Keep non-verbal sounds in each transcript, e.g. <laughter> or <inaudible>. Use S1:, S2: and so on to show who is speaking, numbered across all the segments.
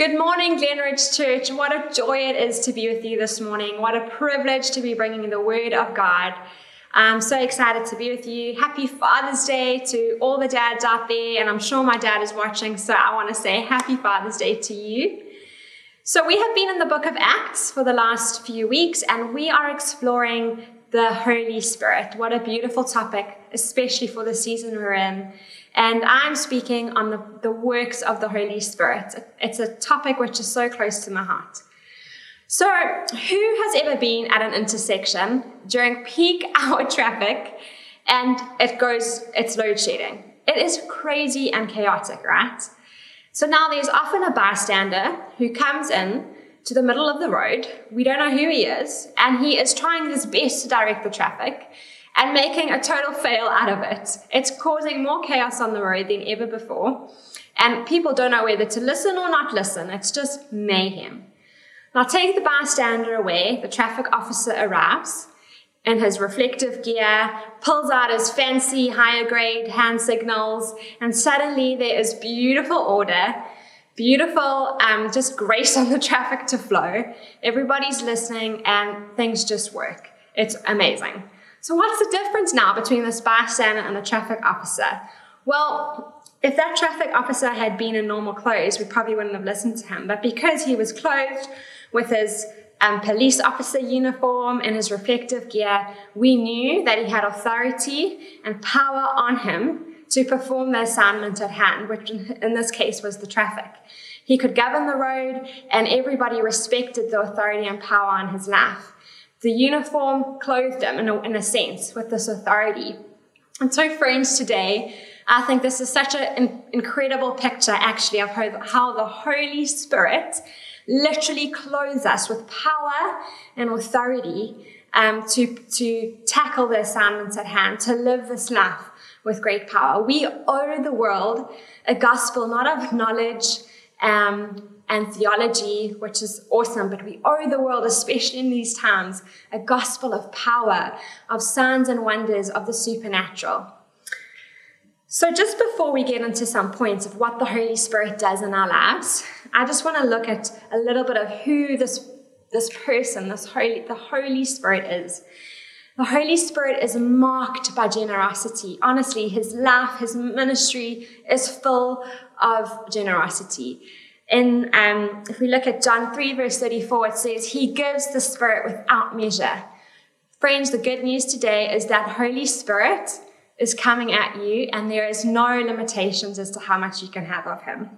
S1: Good morning, Glenridge Church. What a joy it is to be with you this morning. What a privilege to be bringing the Word of God. I'm so excited to be with you. Happy Father's Day to all the dads out there, and I'm sure my dad is watching, so I want to say Happy Father's Day to you. So, we have been in the book of Acts for the last few weeks, and we are exploring the Holy Spirit. What a beautiful topic, especially for the season we're in. And I'm speaking on the, the works of the Holy Spirit. It's a topic which is so close to my heart. So, who has ever been at an intersection during peak <laughs> hour traffic and it goes, it's load shedding? It is crazy and chaotic, right? So now there's often a bystander who comes in to the middle of the road. We don't know who he is, and he is trying his best to direct the traffic and making a total fail out of it. It's causing more chaos on the road than ever before. And people don't know whether to listen or not listen. It's just mayhem. Now take the bystander away. The traffic officer arrives in his reflective gear, pulls out his fancy higher grade hand signals, and suddenly there is beautiful order, beautiful um, just grace <laughs> on the traffic to flow. Everybody's listening and things just work. It's amazing. So, what's the difference now between this bystander and the traffic officer? Well, if that traffic officer had been in normal clothes, we probably wouldn't have listened to him. But because he was clothed with his um, police officer uniform and his reflective gear, we knew that he had authority and power on him to perform the assignment at hand, which in this case was the traffic. He could govern the road, and everybody respected the authority and power on his life. The uniform clothed him, in a, in a sense, with this authority. And so, friends, today, I think this is such an incredible picture, actually, of how the Holy Spirit literally clothes us with power and authority um, to, to tackle the assignments at hand, to live this life with great power. We owe the world a gospel not of knowledge um, and theology, which is awesome, but we owe the world, especially in these times, a gospel of power, of signs and wonders, of the supernatural. So, just before we get into some points of what the Holy Spirit does in our lives, I just want to look at a little bit of who this, this person, this Holy, the Holy Spirit is. The Holy Spirit is marked by generosity. Honestly, his life, his ministry is full of generosity in um, if we look at John 3, verse 34, it says, He gives the Spirit without measure. Friends, the good news today is that Holy Spirit is coming at you, and there is no limitations as to how much you can have of Him.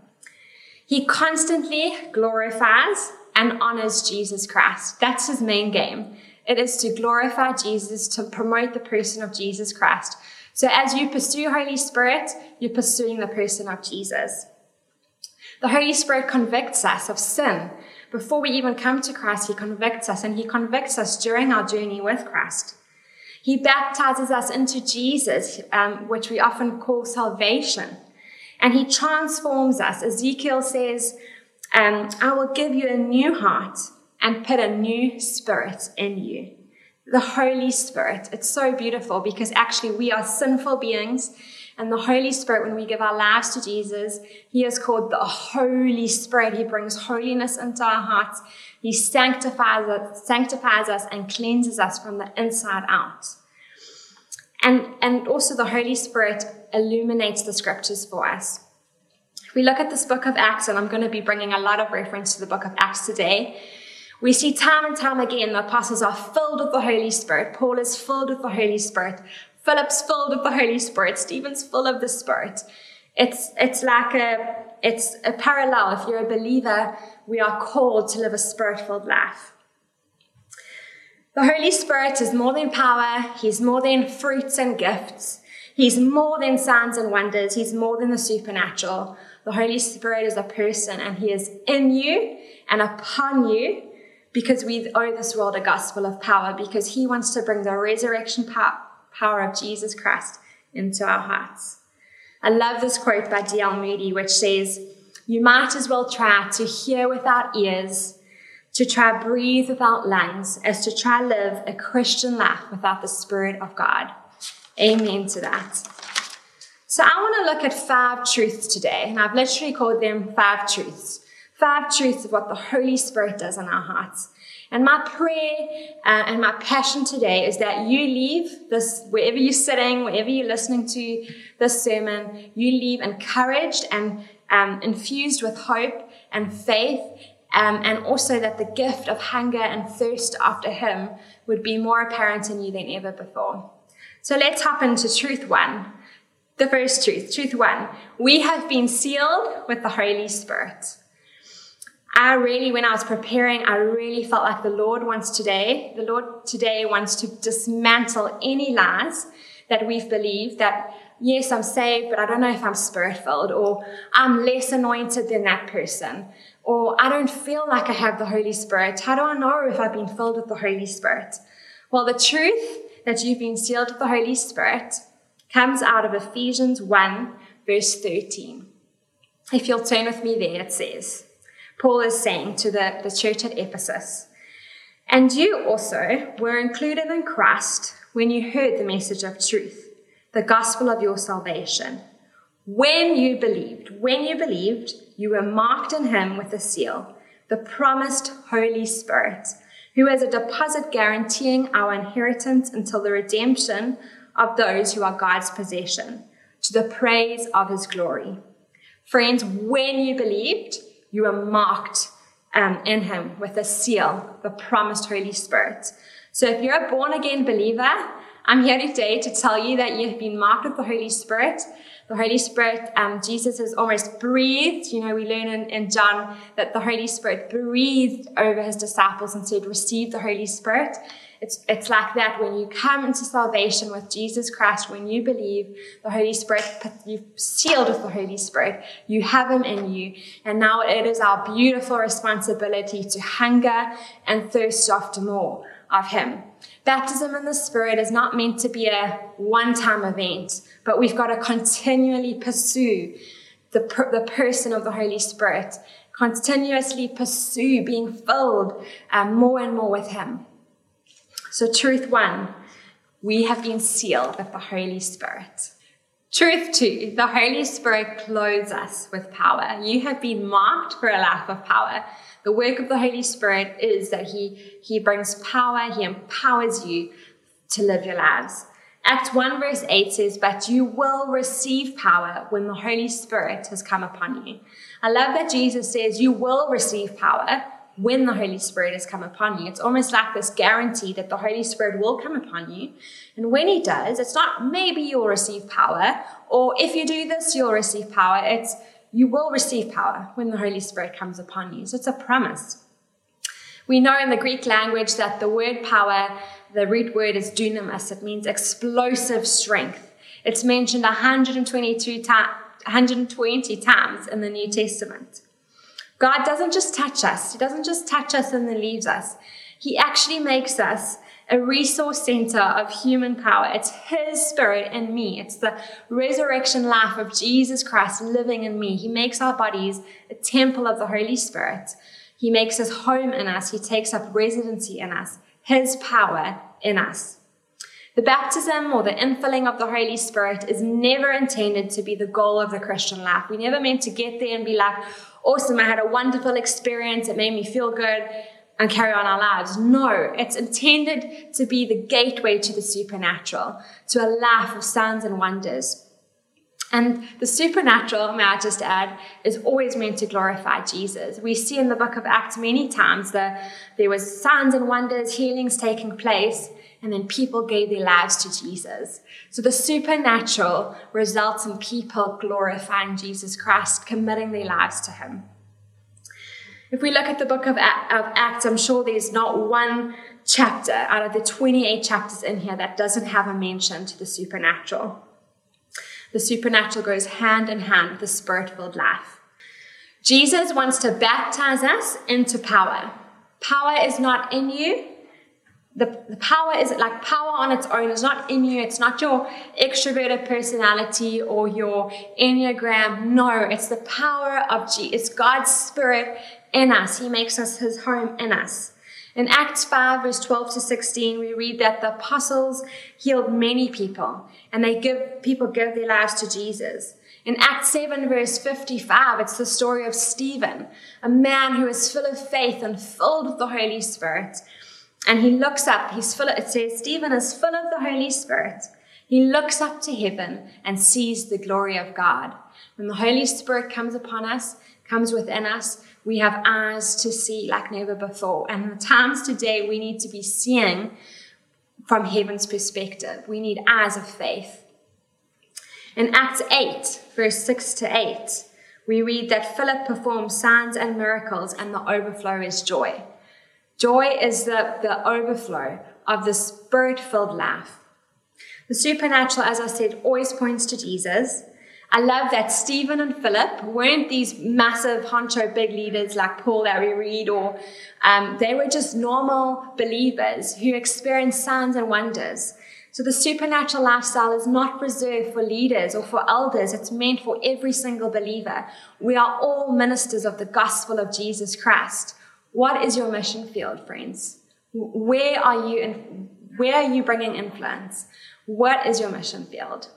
S1: He constantly glorifies and honors Jesus Christ. That's His main game. It is to glorify Jesus, to promote the person of Jesus Christ. So as you pursue Holy Spirit, you're pursuing the person of Jesus. The Holy Spirit convicts us of sin. Before we even come to Christ, He convicts us, and He convicts us during our journey with Christ. He baptizes us into Jesus, um, which we often call salvation. And He transforms us. Ezekiel says, um, I will give you a new heart and put a new spirit in you. The Holy Spirit. It's so beautiful because actually we are sinful beings and the Holy Spirit, when we give our lives to Jesus, He is called the Holy Spirit. He brings holiness into our hearts. He sanctifies us, sanctifies us and cleanses us from the inside out. And, and also the Holy Spirit illuminates the scriptures for us. If we look at this book of Acts, and I'm going to be bringing a lot of reference to the book of Acts today, we see time and time again the apostles are filled with the Holy Spirit. Paul is filled with the Holy Spirit. Philip's filled with the Holy Spirit. Stephen's full of the Spirit. It's, it's like a, it's a parallel. If you're a believer, we are called to live a spirit-filled life. The Holy Spirit is more than power. He's more than fruits and gifts. He's more than signs and wonders. He's more than the supernatural. The Holy Spirit is a person and he is in you and upon you because we owe this world a gospel of power because he wants to bring the resurrection power power of Jesus Christ into our hearts. I love this quote by D.L. Moody, which says, You might as well try to hear without ears, to try breathe without lungs, as to try live a Christian life without the Spirit of God. Amen to that. So I want to look at five truths today, and I've literally called them five truths. Five truths of what the Holy Spirit does in our hearts. And my prayer uh, and my passion today is that you leave this, wherever you're sitting, wherever you're listening to this sermon, you leave encouraged and um, infused with hope and faith, um, and also that the gift of hunger and thirst after Him would be more apparent in you than ever before. So let's hop into truth one. The first truth, truth one, we have been sealed with the Holy Spirit. I really, when I was preparing, I really felt like the Lord wants today, the Lord today wants to dismantle any lies that we've believed that, yes, I'm saved, but I don't know if I'm spirit filled, or I'm less anointed than that person, or I don't feel like I have the Holy Spirit. How do I know if I've been filled with the Holy Spirit? Well, the truth that you've been sealed with the Holy Spirit comes out of Ephesians 1, verse 13. If you'll turn with me there, it says, Paul is saying to the, the church at Ephesus. And you also were included in Christ when you heard the message of truth, the gospel of your salvation. When you believed, when you believed, you were marked in him with a seal, the promised Holy Spirit, who is a deposit guaranteeing our inheritance until the redemption of those who are God's possession, to the praise of his glory. Friends, when you believed, you are marked um, in Him with a seal, the promised Holy Spirit. So if you're a born again believer, I'm here today to tell you that you've been marked with the Holy Spirit. The Holy Spirit, um, Jesus has almost breathed. You know, we learn in, in John that the Holy Spirit breathed over his disciples and said, Receive the Holy Spirit. It's, it's like that when you come into salvation with Jesus Christ, when you believe the Holy Spirit, you've sealed with the Holy Spirit, you have Him in you. And now it is our beautiful responsibility to hunger and thirst after more of Him. Baptism in the Spirit is not meant to be a one time event, but we've got to continually pursue the, the person of the Holy Spirit, continuously pursue being filled um, more and more with Him. So, truth one, we have been sealed with the Holy Spirit. Truth two, the Holy Spirit clothes us with power. You have been marked for a life of power. The work of the Holy Spirit is that He, he brings power, He empowers you to live your lives. Acts 1 verse 8 says, But you will receive power when the Holy Spirit has come upon you. I love that Jesus says, You will receive power when the Holy Spirit has come upon you. It's almost like this guarantee that the Holy Spirit will come upon you. And when He does, it's not maybe you'll receive power, or if you do this, you'll receive power. It's you will receive power when the Holy Spirit comes upon you. So it's a promise. We know in the Greek language that the word power, the root word is dunamis. It means explosive strength. It's mentioned 122 ta- 120 times in the New Testament. God doesn't just touch us, He doesn't just touch us and then leaves us. He actually makes us a resource center of human power. It's His Spirit in me. It's the resurrection life of Jesus Christ living in me. He makes our bodies a temple of the Holy Spirit. He makes His home in us. He takes up residency in us. His power in us. The baptism or the infilling of the Holy Spirit is never intended to be the goal of the Christian life. We never meant to get there and be like, awesome, I had a wonderful experience, it made me feel good, and carry on our lives. No, it's intended to be the gateway to the supernatural, to a life of signs and wonders. And the supernatural, may I just add, is always meant to glorify Jesus. We see in the book of Acts many times that there was signs and wonders, healings taking place, and then people gave their lives to Jesus. So the supernatural results in people glorifying Jesus Christ, committing their lives to Him. If we look at the book of Acts, I'm sure there's not one chapter out of the 28 chapters in here that doesn't have a mention to the supernatural. The supernatural goes hand in hand with the spirit filled life. Jesus wants to baptize us into power. Power is not in you, the, the power is like power on its own is not in you. It's not your extroverted personality or your enneagram. No, it's the power of G. It's God's spirit in us. He makes us his home in us. In Acts 5, verse 12 to 16, we read that the apostles healed many people and they give people give their lives to Jesus. In Acts 7, verse 55, it's the story of Stephen, a man who is full of faith and filled with the Holy Spirit. And he looks up, he's full of, it says, Stephen is full of the Holy Spirit. He looks up to heaven and sees the glory of God. When the Holy Spirit comes upon us, comes within us, we have eyes to see like never before. And the times today, we need to be seeing from heaven's perspective. We need eyes of faith. In Acts 8, verse 6 to 8, we read that Philip performs signs and miracles, and the overflow is joy. Joy is the, the overflow of the spirit filled life. The supernatural, as I said, always points to Jesus. I love that Stephen and Philip weren't these massive honcho big leaders like Paul that we read, or um, they were just normal believers who experienced signs and wonders. So the supernatural lifestyle is not reserved for leaders or for elders. It's meant for every single believer. We are all ministers of the gospel of Jesus Christ. What is your mission field, friends? Where are you in, where are you bringing influence? What is your mission field?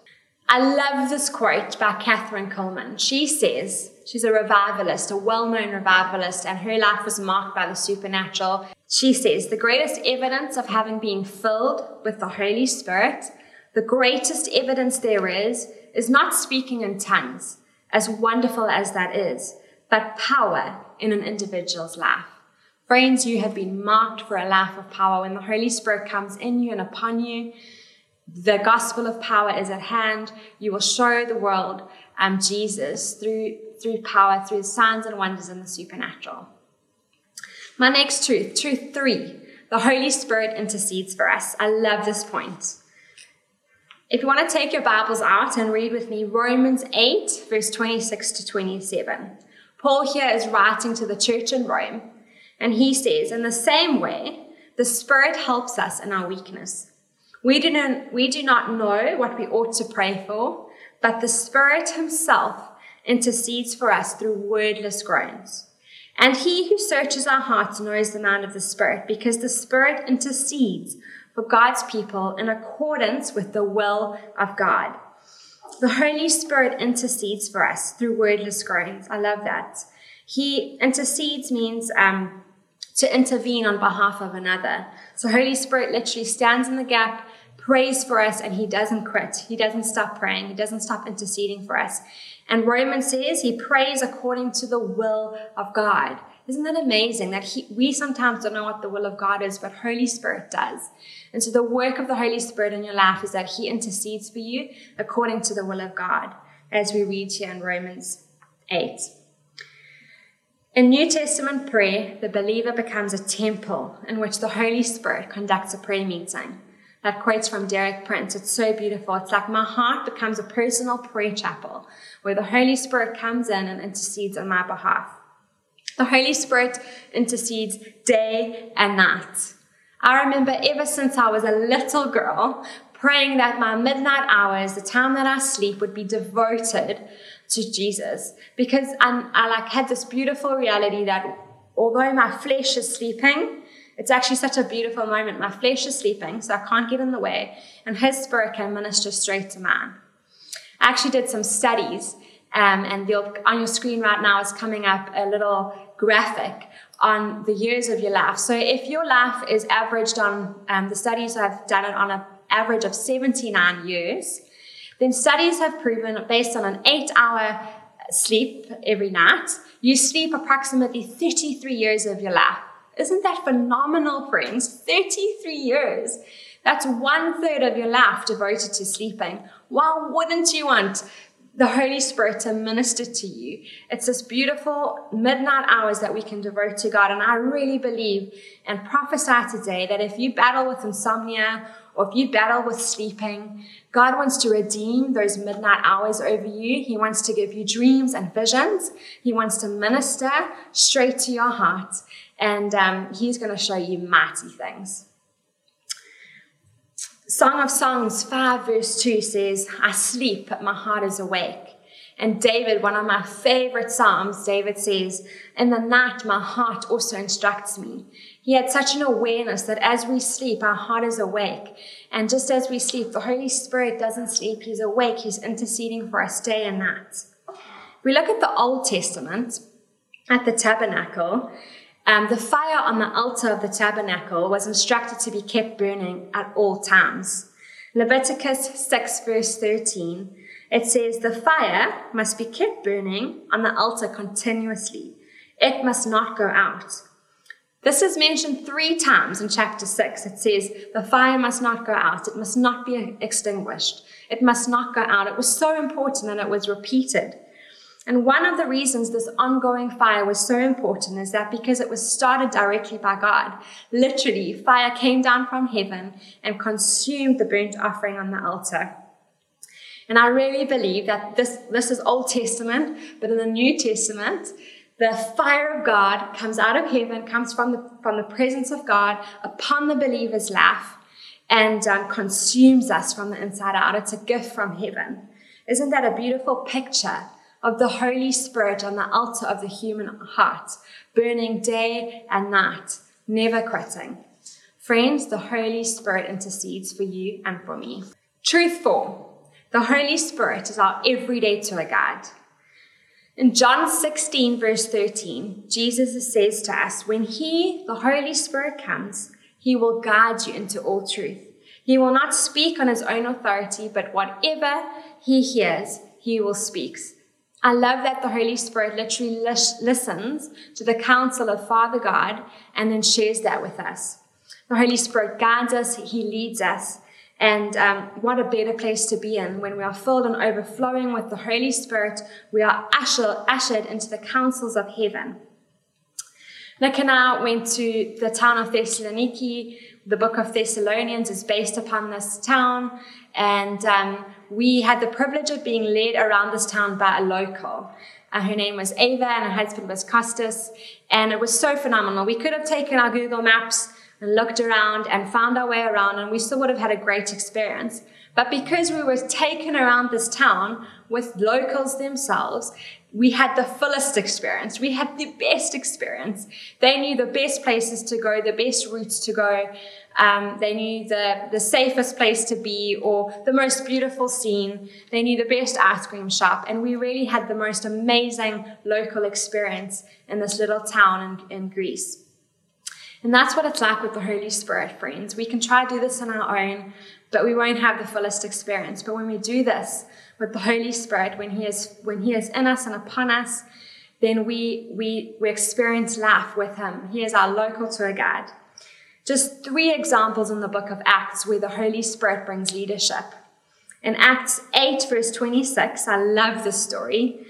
S1: I love this quote by Kathryn Kuhlman. She says, she's a revivalist, a well known revivalist, and her life was marked by the supernatural. She says, the greatest evidence of having been filled with the Holy Spirit, the greatest evidence there is, is not speaking in tongues, as wonderful as that is, but power in an individual's life. Friends, you have been marked for a life of power. When the Holy Spirit comes in you and upon you, the gospel of power is at hand. You will show the world um, Jesus through, through power, through signs and wonders in the supernatural. My next truth, truth three, the Holy Spirit intercedes for us. I love this point. If you want to take your Bibles out and read with me Romans 8, verse 26 to 27. Paul here is writing to the church in Rome, and he says, In the same way, the Spirit helps us in our weakness. We do, not, we do not know what we ought to pray for, but the Spirit Himself intercedes for us through wordless groans. And He who searches our hearts knows the mind of the Spirit, because the Spirit intercedes for God's people in accordance with the will of God. The Holy Spirit intercedes for us through wordless groans. I love that. He intercedes means um, to intervene on behalf of another. So Holy Spirit literally stands in the gap prays for us and he doesn't quit. He doesn't stop praying. He doesn't stop interceding for us. And Romans says he prays according to the will of God. Isn't that amazing that he, we sometimes don't know what the will of God is, but Holy Spirit does. And so the work of the Holy Spirit in your life is that he intercedes for you according to the will of God, as we read here in Romans 8. In New Testament prayer, the believer becomes a temple in which the Holy Spirit conducts a prayer meeting. That quote's from Derek Prince. It's so beautiful. It's like my heart becomes a personal prayer chapel where the Holy Spirit comes in and intercedes on my behalf. The Holy Spirit intercedes day and night. I remember ever since I was a little girl praying that my midnight hours, the time that I sleep, would be devoted to Jesus because I, I like had this beautiful reality that although my flesh is sleeping, it's actually such a beautiful moment. My flesh is sleeping, so I can't get in the way, and His Spirit can minister straight to man. I actually did some studies, um, and on your screen right now is coming up a little graphic on the years of your life. So if your life is averaged on, um, the studies I've done it on an average of 79 years, then studies have proven based on an eight hour sleep every night, you sleep approximately 33 years of your life. Isn't that phenomenal, friends? 33 years. That's one third of your life devoted to sleeping. Why wouldn't you want the Holy Spirit to minister to you? It's this beautiful midnight hours that we can devote to God. And I really believe and prophesy today that if you battle with insomnia or if you battle with sleeping, God wants to redeem those midnight hours over you. He wants to give you dreams and visions. He wants to minister straight to your heart and um, he's going to show you mighty things. Song of Songs 5, verse 2 says, I sleep, but my heart is awake. And David, one of my favorite Psalms, David says, In the night, my heart also instructs me. He had such an awareness that as we sleep, our heart is awake. And just as we sleep, the Holy Spirit doesn't sleep. He's awake. He's interceding for us day and night. We look at the Old Testament, at the tabernacle. Um, the fire on the altar of the tabernacle was instructed to be kept burning at all times. Leviticus 6, verse 13 it says, The fire must be kept burning on the altar continuously. It must not go out. This is mentioned three times in chapter 6. It says, The fire must not go out. It must not be extinguished. It must not go out. It was so important and it was repeated. And one of the reasons this ongoing fire was so important is that because it was started directly by God. Literally, fire came down from heaven and consumed the burnt offering on the altar. And I really believe that this, this is Old Testament, but in the New Testament, the fire of God comes out of heaven, comes from the, from the presence of God upon the believer's life, and um, consumes us from the inside out. It's a gift from heaven. Isn't that a beautiful picture of the Holy Spirit on the altar of the human heart, burning day and night, never quitting? Friends, the Holy Spirit intercedes for you and for me. Truth four. The Holy Spirit is our everyday tour guide. In John 16, verse 13, Jesus says to us, When He, the Holy Spirit, comes, He will guide you into all truth. He will not speak on His own authority, but whatever He hears, He will speak. I love that the Holy Spirit literally listens to the counsel of Father God and then shares that with us. The Holy Spirit guides us, He leads us, and um, what a better place to be in when we are filled and overflowing with the Holy Spirit. We are usher, ushered into the councils of heaven. Nick and I went to the town of Thessaloniki. The book of Thessalonians is based upon this town. And um, we had the privilege of being led around this town by a local. Uh, her name was Ava and her husband was Costas. And it was so phenomenal. We could have taken our Google Maps and looked around and found our way around, and we still would have had a great experience. But because we were taken around this town with locals themselves, we had the fullest experience. We had the best experience. They knew the best places to go, the best routes to go. Um, they knew the, the safest place to be or the most beautiful scene. They knew the best ice cream shop. And we really had the most amazing local experience in this little town in, in Greece. And that's what it's like with the Holy Spirit, friends. We can try to do this on our own, but we won't have the fullest experience. But when we do this with the Holy Spirit, when He is when He is in us and upon us, then we we we experience life with Him. He is our local tour guide. Just three examples in the book of Acts where the Holy Spirit brings leadership. In Acts 8, verse 26, I love this story.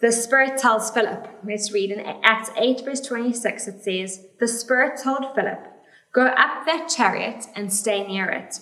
S1: The Spirit tells Philip, let's read in Acts 8, verse 26, it says, The Spirit told Philip, Go up that chariot and stay near it.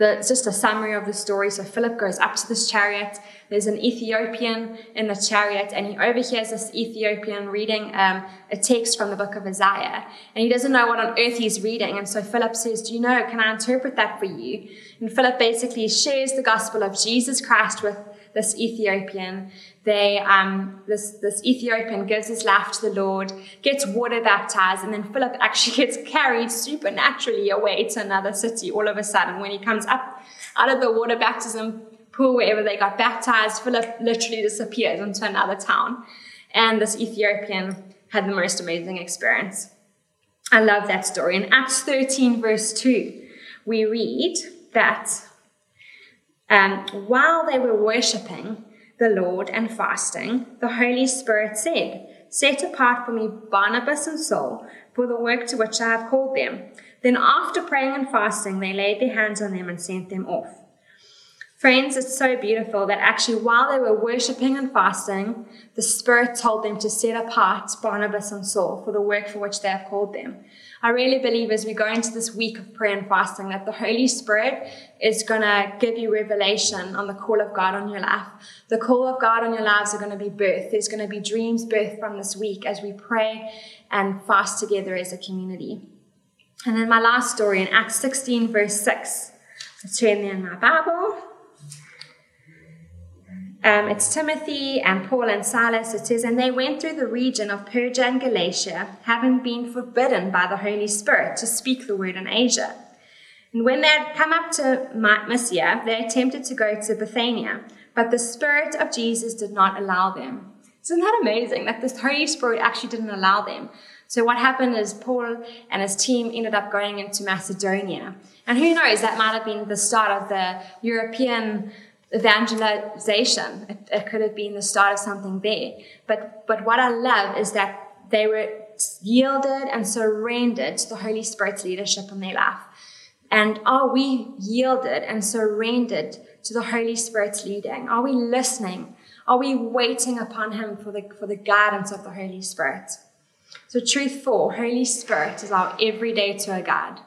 S1: The, it's just a summary of the story. So Philip goes up to this chariot. There's an Ethiopian in the chariot, and he overhears this Ethiopian reading um, a text from the book of Isaiah. And he doesn't know what on earth he's reading. And so Philip says, Do you know, can I interpret that for you? And Philip basically shares the gospel of Jesus Christ with this Ethiopian. They, um, this, this Ethiopian gives his life to the Lord, gets water baptized, and then Philip actually <laughs> gets carried supernaturally away to another city all of a sudden. When he comes up out of the water baptism pool, wherever they got baptized, Philip literally disappears into another town. And this Ethiopian had the most amazing experience. I love that story. In Acts 13, verse 2, we read that um, while they were worshipping the Lord and fasting, the Holy Spirit said, Set apart for me Barnabas and Saul for the work to which I have called them. Then, after praying and fasting, they laid their hands on them and sent them off. Friends, it's so beautiful that actually while they were worshipping and fasting, the Spirit told them to set apart Barnabas and Saul for the work for which they have called them. I really believe as we go into this week of prayer and fasting that the Holy Spirit is going to give you revelation on the call of God on your life. The call of God on your lives are going to be birth. There's going to be dreams birth from this week as we pray and fast together as a community. And then my last story in Acts 16, verse 6. Let's turn there in my Bible. Um, it's Timothy and Paul and Silas, it says, and they went through the region of Phrygia and Galatia, having been forbidden by the Holy Spirit to speak the word in Asia. And when they had come up to Mysia, they attempted to go to Bithynia, but the Spirit of Jesus did not allow them. Isn't that amazing that the Holy Spirit actually didn't allow them? So what happened is Paul and his team ended up going into Macedonia. And who knows, that might have been the start of the European evangelization. It, it, could have been the start of something there. But, but what I love is that they were yielded and surrendered to the Holy Spirit's leadership in their life. And are we yielded and surrendered to the Holy Spirit's leading? Are we listening? Are we waiting upon Him for the, for the guidance of the Holy Spirit? So, truth four Holy Spirit is our everyday tour guide.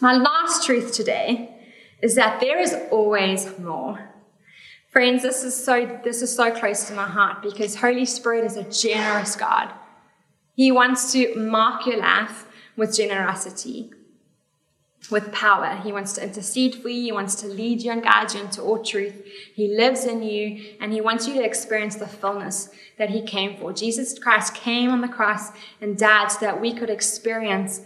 S1: My last truth today is that there is always more. Friends, this is so this is so close to my heart because Holy Spirit is a generous God. He wants to mark your life with generosity, with power. He wants to intercede for you. He wants to lead you and guide you into all truth. He lives in you and he wants you to experience the fullness that he came for. Jesus Christ came on the cross and died so that we could experience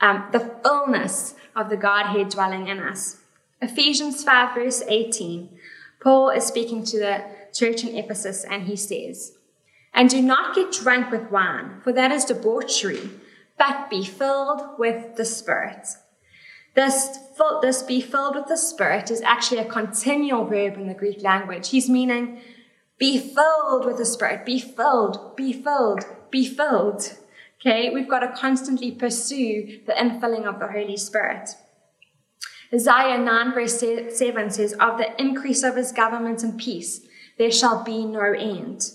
S1: um, the fullness of the Godhead dwelling in us. Ephesians 5, verse 18, Paul is speaking to the church in Ephesus and he says, And do not get drunk with wine, for that is debauchery, but be filled with the Spirit. This, this be filled with the Spirit is actually a continual verb in the Greek language. He's meaning, be filled with the Spirit, be filled, be filled, be filled. Okay, we've got to constantly pursue the infilling of the Holy Spirit. Isaiah 9, verse 7 says, Of the increase of his government and peace, there shall be no end.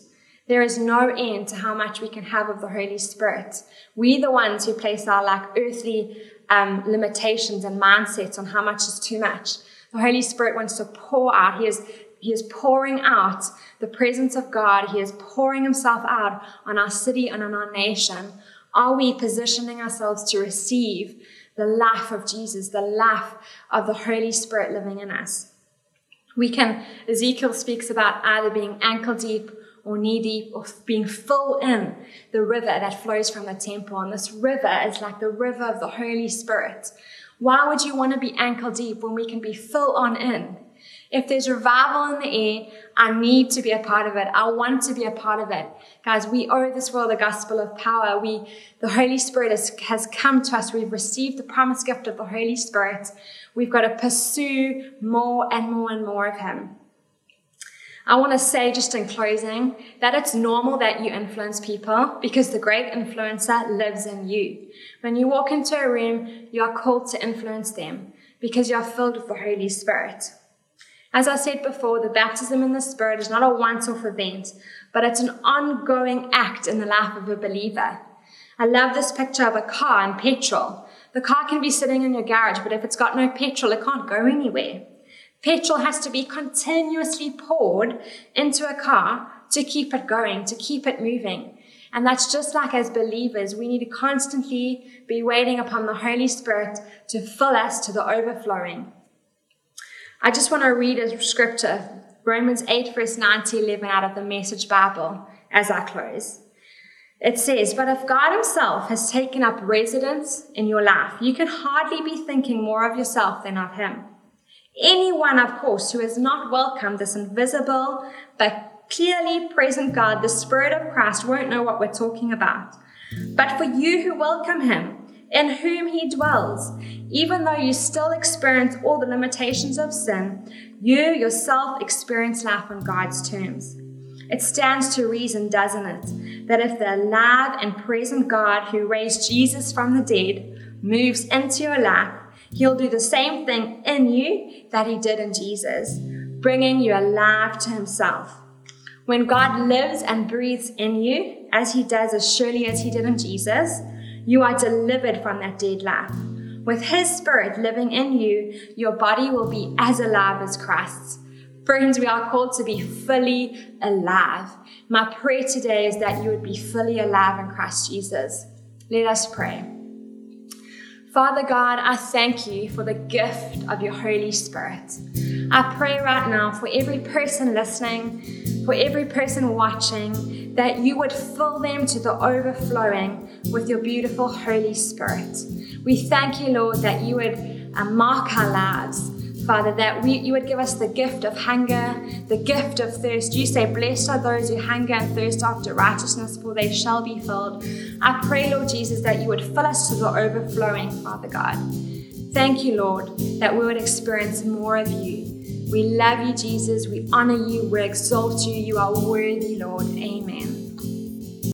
S1: There is no end to how much we can have of the Holy Spirit. We, the ones who place our like earthly um, limitations and mindsets on how much is too much. The Holy Spirit wants to pour out. He is, he is pouring out the presence of God. He is pouring himself out on our city and on our nation. Are we positioning ourselves to receive the life of Jesus, the life of the Holy Spirit living in us. We can, Ezekiel speaks about either being ankle deep or knee deep or being full in the river that flows from the temple. And this river is like the river of the Holy Spirit. Why would you want to be ankle deep when we can be full on in? If there's revival in the air, I need to be a part of it. I want to be a part of it. Guys, we owe this world the gospel of power. We, the Holy Spirit has, has come to us. We've received the promised gift of the Holy Spirit. We've got to pursue more and more and more of Him. I want to say just in closing that it's normal that you influence people because the great influencer lives in you. When you walk into a room, you are called to influence them because you are filled with the Holy Spirit. As I said before, the baptism in the Spirit is not a once off event, but it's an ongoing act in the life of a believer. I love this picture of a car and petrol. The car can be sitting in your garage, but if it's got no petrol, it can't go anywhere. Petrol has to be continuously poured into a car to keep it going, to keep it moving. And that's just like as believers, we need to constantly be waiting upon the Holy Spirit to fill us to the overflowing. I just want to read a scripture, Romans 8, verse 9 to 11, out of the Message Bible as I close. It says, But if God Himself has taken up residence in your life, you can hardly be thinking more of yourself than of Him. Anyone, of course, who has not welcomed this invisible but clearly present God, the Spirit of Christ, won't know what we're talking about. But for you who welcome Him, in whom he dwells. Even though you still experience all the limitations of sin, you yourself experience life on God's terms. It stands to reason, doesn't it, that if the alive and present God who raised Jesus from the dead moves into your life, he'll do the same thing in you that he did in Jesus, bringing you alive to himself. When God lives and breathes in you, as he does as surely as he did in Jesus, you are delivered from that dead life. With His Spirit living in you, your body will be as alive as Christ's. Friends, we are called to be fully alive. My prayer today is that you would be fully alive in Christ Jesus. Let us pray. Father God, I thank you for the gift of your Holy Spirit. I pray right now for every person listening, for every person watching, that you would fill them to the overflowing with your beautiful Holy Spirit. We thank you, Lord, that you would uh, mark our lives Father, that we, you would give us the gift of hunger, the gift of thirst. You say, Blessed are those who hunger and thirst after righteousness, for they shall be filled. I pray, Lord Jesus, that you would fill us to the overflowing, Father God. Thank you, Lord, that we would experience more of you. We love you, Jesus. We honor you. We exalt you. You are worthy, Lord. Amen.